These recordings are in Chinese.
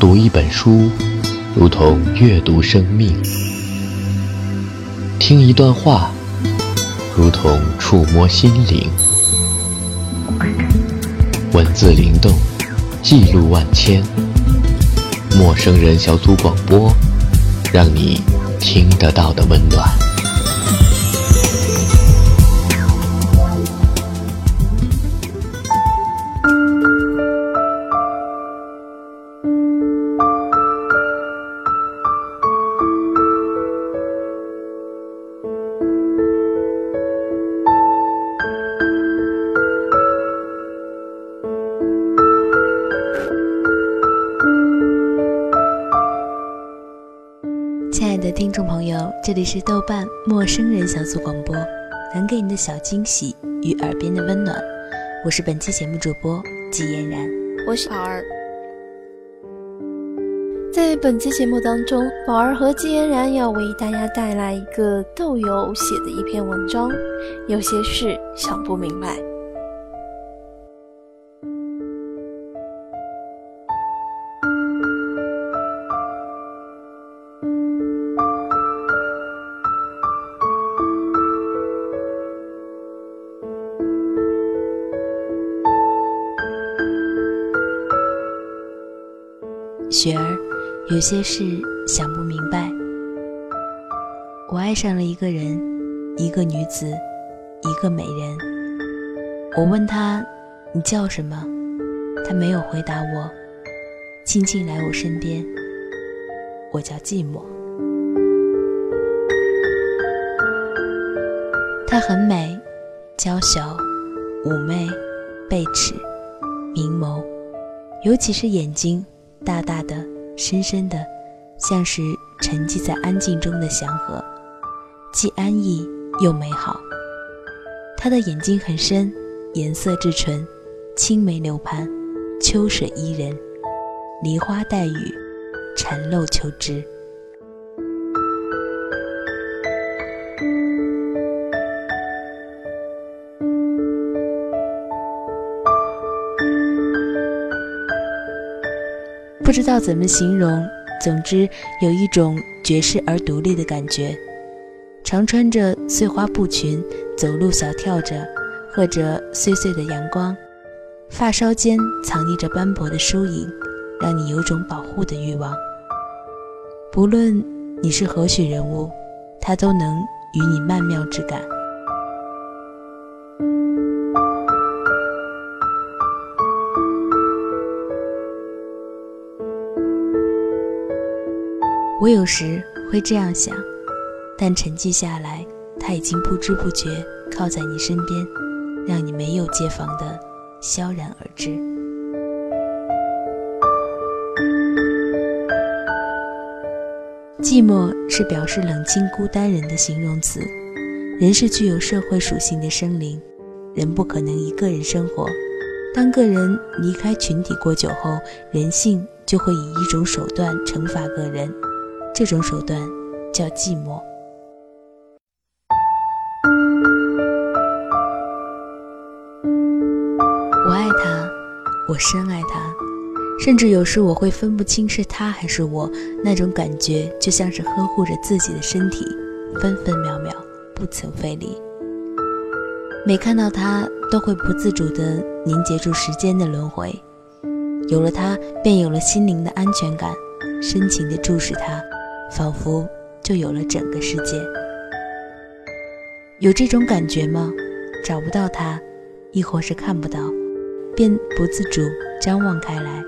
读一本书，如同阅读生命；听一段话，如同触摸心灵。文字灵动，记录万千。陌生人小组广播，让你听得到的温暖。这里是豆瓣陌生人小组广播，能给你的小惊喜与耳边的温暖。我是本期节目主播季嫣然，我是宝儿。在本期节目当中，宝儿和季嫣然要为大家带来一个豆友写的一篇文章，有些事想不明白。雪儿，有些事想不明白。我爱上了一个人，一个女子，一个美人。我问她：“你叫什么？”她没有回答我，静静来我身边。我叫寂寞。她很美，娇小，妩媚，背齿，明眸，尤其是眼睛。大大的、深深的，像是沉寂在安静中的祥和，既安逸又美好。他的眼睛很深，颜色至纯，青梅流盼，秋水伊人，梨花带雨，蝉漏求枝。不知道怎么形容，总之有一种绝世而独立的感觉。常穿着碎花布裙，走路小跳着，和着碎碎的阳光，发梢间藏匿着斑驳的疏影，让你有种保护的欲望。不论你是何许人物，他都能与你曼妙之感。我有时会这样想，但沉寂下来，他已经不知不觉靠在你身边，让你没有戒防的萧然而至。寂寞是表示冷清孤单人的形容词。人是具有社会属性的生灵，人不可能一个人生活。当个人离开群体过久后，人性就会以一种手段惩罚个人。这种手段叫寂寞。我爱他，我深爱他，甚至有时我会分不清是他还是我。那种感觉就像是呵护着自己的身体，分分秒秒不曾费力。每看到他，都会不自主地凝结住时间的轮回。有了他，便有了心灵的安全感，深情地注视他。仿佛就有了整个世界。有这种感觉吗？找不到他，亦或是看不到，便不自主张望开来。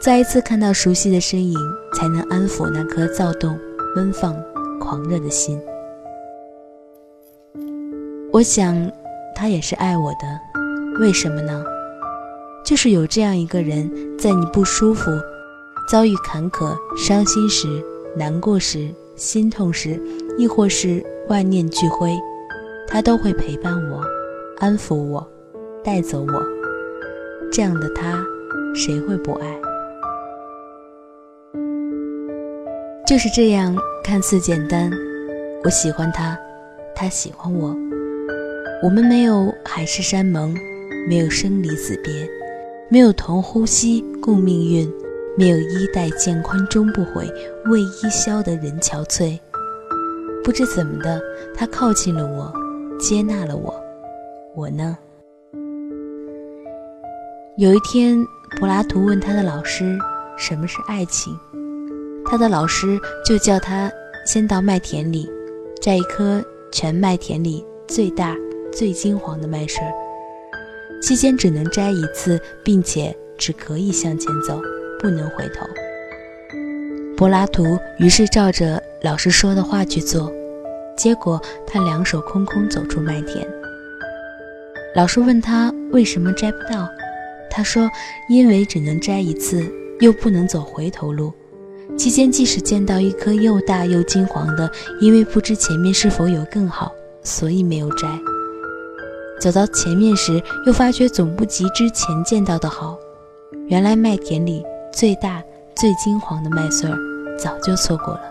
再一次看到熟悉的身影，才能安抚那颗躁动、奔放、狂热的心。我想，他也是爱我的。为什么呢？就是有这样一个人，在你不舒服、遭遇坎坷、伤心时。难过时、心痛时，亦或是万念俱灰，他都会陪伴我，安抚我，带走我。这样的他，谁会不爱？就是这样，看似简单。我喜欢他，他喜欢我。我们没有海誓山盟，没有生离死别，没有同呼吸共命运，没有衣带渐宽终不悔，为伊消得人憔悴。不知怎么的，他靠近了我，接纳了我。我呢？有一天，柏拉图问他的老师什么是爱情，他的老师就叫他先到麦田里摘一颗全麦田里最大、最金黄的麦穗儿，期间只能摘一次，并且只可以向前走，不能回头。柏拉图于是照着老师说的话去做，结果他两手空空走出麦田。老师问他为什么摘不到。他说：“因为只能摘一次，又不能走回头路。期间即使见到一颗又大又金黄的，因为不知前面是否有更好，所以没有摘。走到前面时，又发觉总不及之前见到的好。原来麦田里最大最金黄的麦穗儿早就错过了。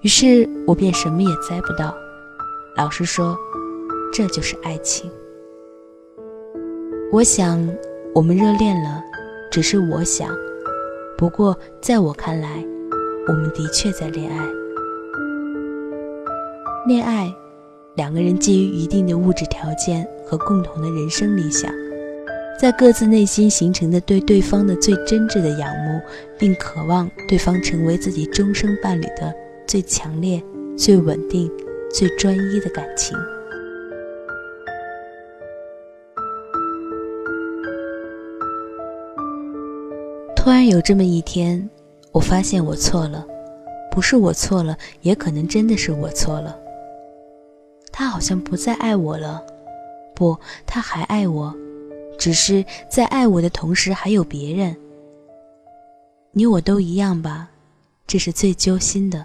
于是我便什么也摘不到。老师说，这就是爱情。我想。”我们热恋了，只是我想。不过在我看来，我们的确在恋爱。恋爱，两个人基于一定的物质条件和共同的人生理想，在各自内心形成的对对方的最真挚的仰慕，并渴望对方成为自己终生伴侣的最强烈、最稳定、最专一的感情。突然有这么一天，我发现我错了，不是我错了，也可能真的是我错了。他好像不再爱我了，不，他还爱我，只是在爱我的同时还有别人。你我都一样吧，这是最揪心的。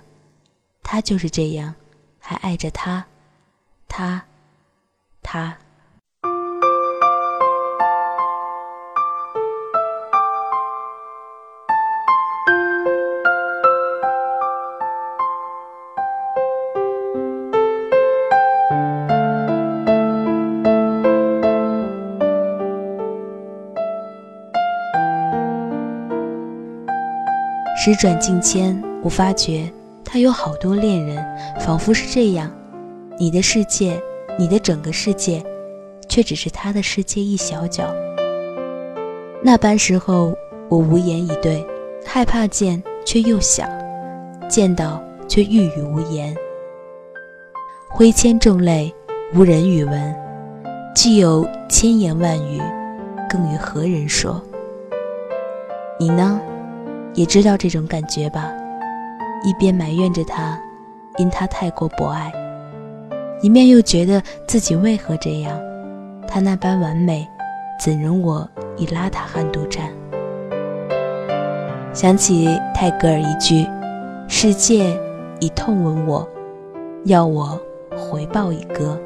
他就是这样，还爱着他，他，他。时转境迁，我发觉他有好多恋人，仿佛是这样。你的世界，你的整个世界，却只是他的世界一小角。那般时候，我无言以对，害怕见却又想，见到却欲语无言。挥千重泪，无人语闻。既有千言万语，更与何人说？你呢？也知道这种感觉吧，一边埋怨着他，因他太过博爱，一面又觉得自己为何这样？他那般完美，怎容我以邋遢汉独占？想起泰戈尔一句：“世界以痛吻我，要我回报以歌。”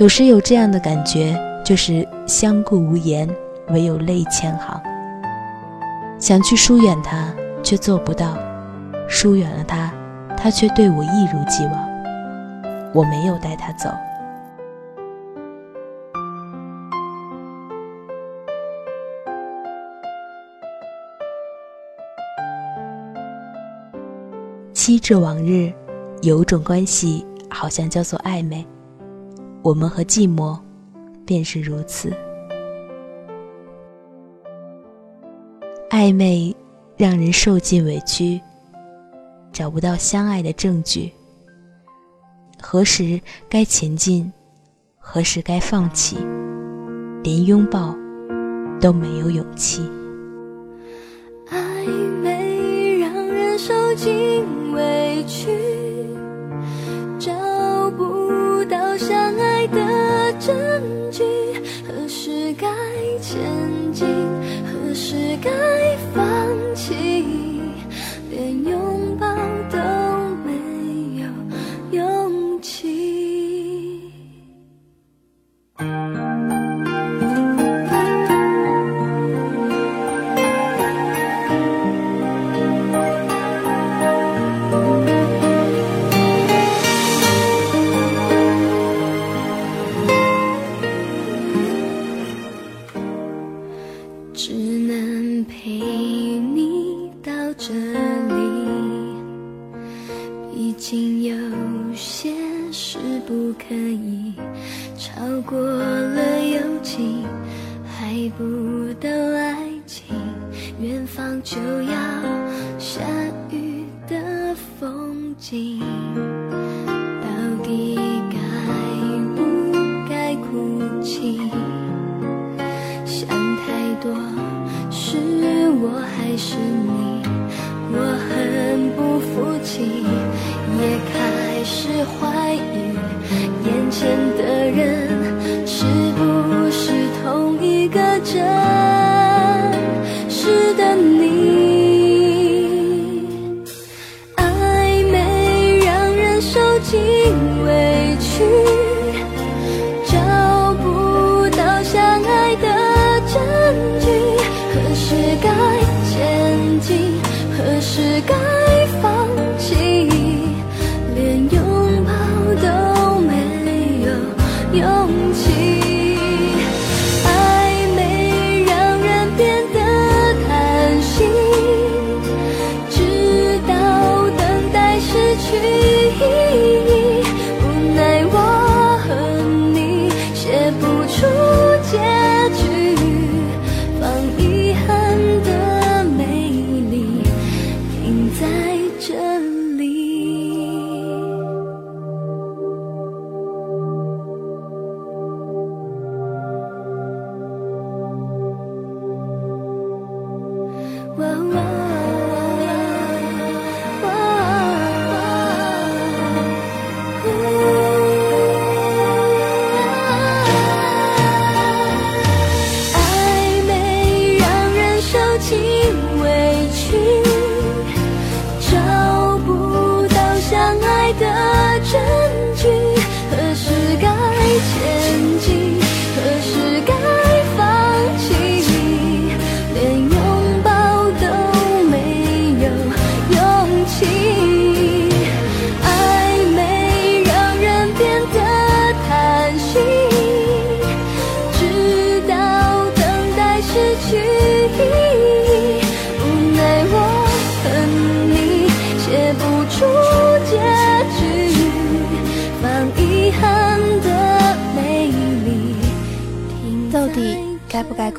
有时有这样的感觉，就是相顾无言，唯有泪千行。想去疏远他，却做不到；疏远了他，他却对我一如既往。我没有带他走。期至往日，有种关系，好像叫做暧昧。我们和寂寞，便是如此。暧昧让人受尽委屈，找不到相爱的证据。何时该前进，何时该放弃，连拥抱都没有勇气。暧昧让人受尽委屈，找不到相爱的证据。何时该前进？是该放弃。景。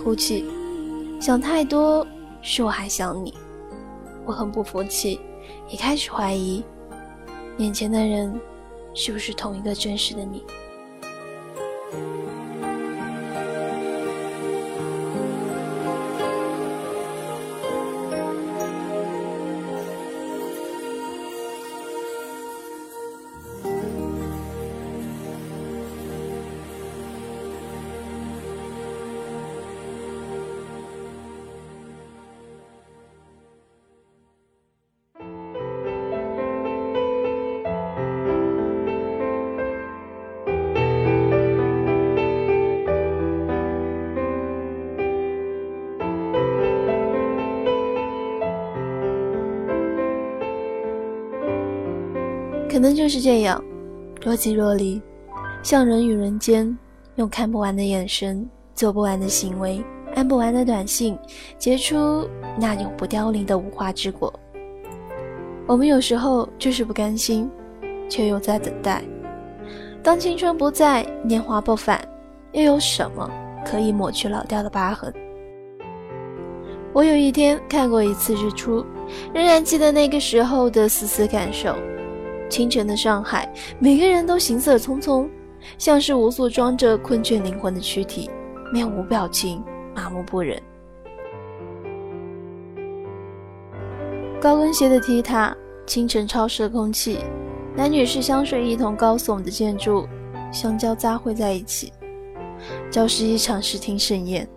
哭泣？想太多，是我还想你。我很不服气，也开始怀疑，眼前的人是不是同一个真实的你。可能就是这样，若即若离，像人与人间，用看不完的眼神，做不完的行为，按不完的短信，结出那永不凋零的无花之果。我们有时候就是不甘心，却又在等待。当青春不在，年华不返，又有什么可以抹去老掉的疤痕？我有一天看过一次日出，仍然记得那个时候的丝丝感受。清晨的上海，每个人都行色匆匆，像是无数装着困倦灵魂的躯体，面无表情，麻木不仁。高跟鞋的踢踏，清晨潮湿的空气，男女士香水一同高耸的建筑，相交杂汇在一起，交织一场视听盛宴。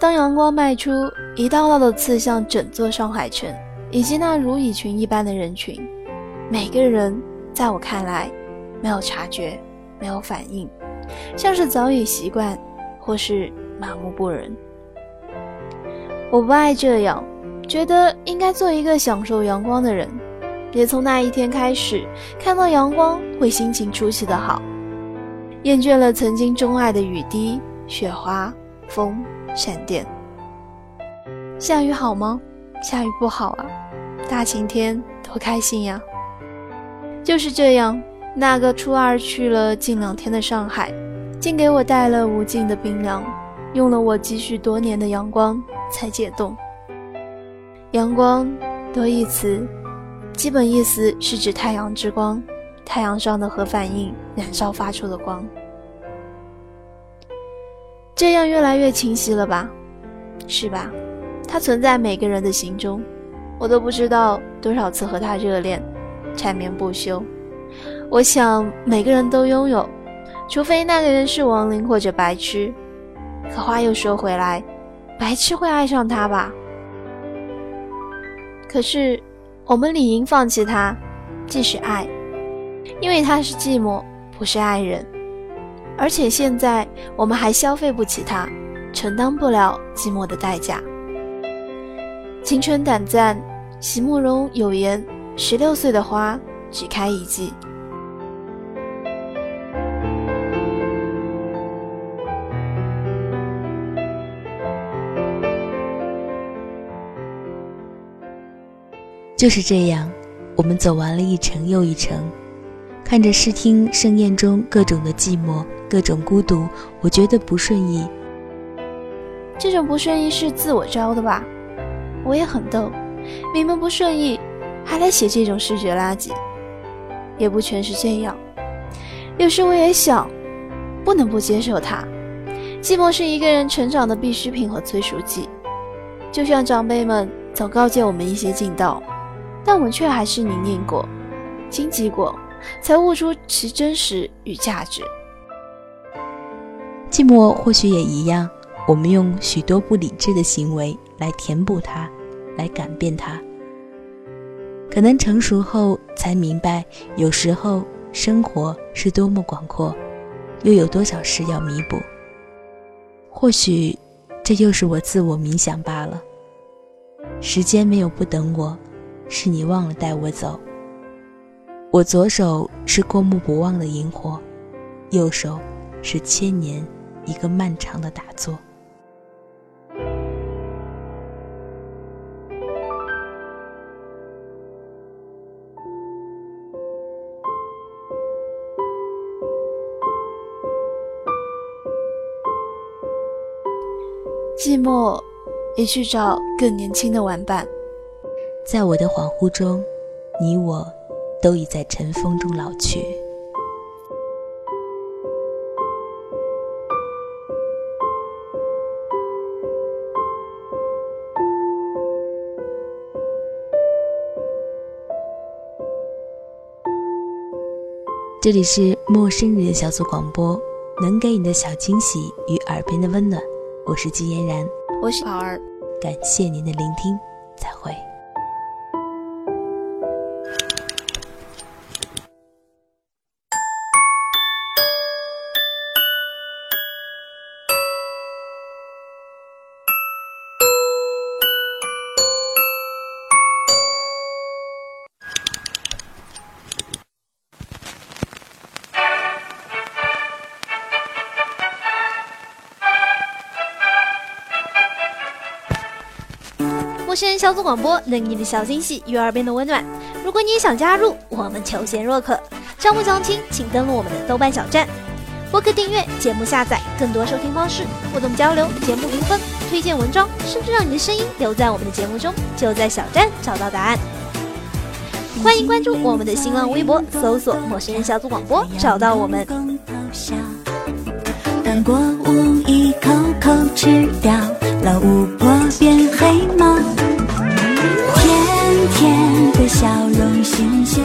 当阳光迈出，一道道的刺向整座上海城。以及那如蚁群一般的人群，每个人在我看来，没有察觉，没有反应，像是早已习惯，或是麻木不仁。我不爱这样，觉得应该做一个享受阳光的人。别从那一天开始，看到阳光会心情出奇的好，厌倦了曾经钟爱的雨滴、雪花、风、闪电。下雨好吗？下雨不好啊。大晴天多开心呀！就是这样，那个初二去了近两天的上海，竟给我带了无尽的冰凉，用了我积蓄多年的阳光才解冻。阳光多义词，基本意思是指太阳之光，太阳上的核反应燃烧发出的光。这样越来越清晰了吧？是吧？它存在每个人的心中，我都不知道多少次和他热恋，缠绵不休。我想每个人都拥有，除非那个人是亡灵或者白痴。可话又说回来，白痴会爱上他吧？可是，我们理应放弃他，即使爱，因为他是寂寞，不是爱人。而且现在我们还消费不起他，承担不了寂寞的代价。青春短暂，席慕容有言：“十六岁的花只开一季。”就是这样，我们走完了一程又一程，看着视听盛宴中各种的寂寞、各种孤独，我觉得不顺意。这种不顺意是自我招的吧？我也很逗，明明不顺意，还来写这种视觉垃圾。也不全是这样，有时我也想，不能不接受它。寂寞是一个人成长的必需品和催熟剂，就像长辈们总告诫我们一些禁道。但我们却还是凝练过、荆棘过，才悟出其真实与价值。寂寞或许也一样，我们用许多不理智的行为来填补它，来改变它。可能成熟后才明白，有时候生活是多么广阔，又有多少事要弥补。或许，这又是我自我冥想罢了。时间没有不等我。是你忘了带我走。我左手是过目不忘的萤火，右手是千年一个漫长的打坐。寂寞，也去找更年轻的玩伴。在我的恍惚中，你我都已在尘封中老去。这里是陌生人小组广播，能给你的小惊喜与耳边的温暖。我是季嫣然，我是宝儿，感谢您的聆听，再会。小组广播能给你的小惊喜，月儿变得温暖。如果你也想加入，我们求贤若渴。招募相亲，请登录我们的豆瓣小站，播客订阅、节目下载、更多收听方式、互动交流、节目评分、推荐文章，甚至让你的声音留在我们的节目中，就在小站找到答案。欢迎关注我们的新浪微博，搜索“陌生人小组广播”，找到我们。当怪物一口口吃掉老巫婆，变黑猫。笑容新鲜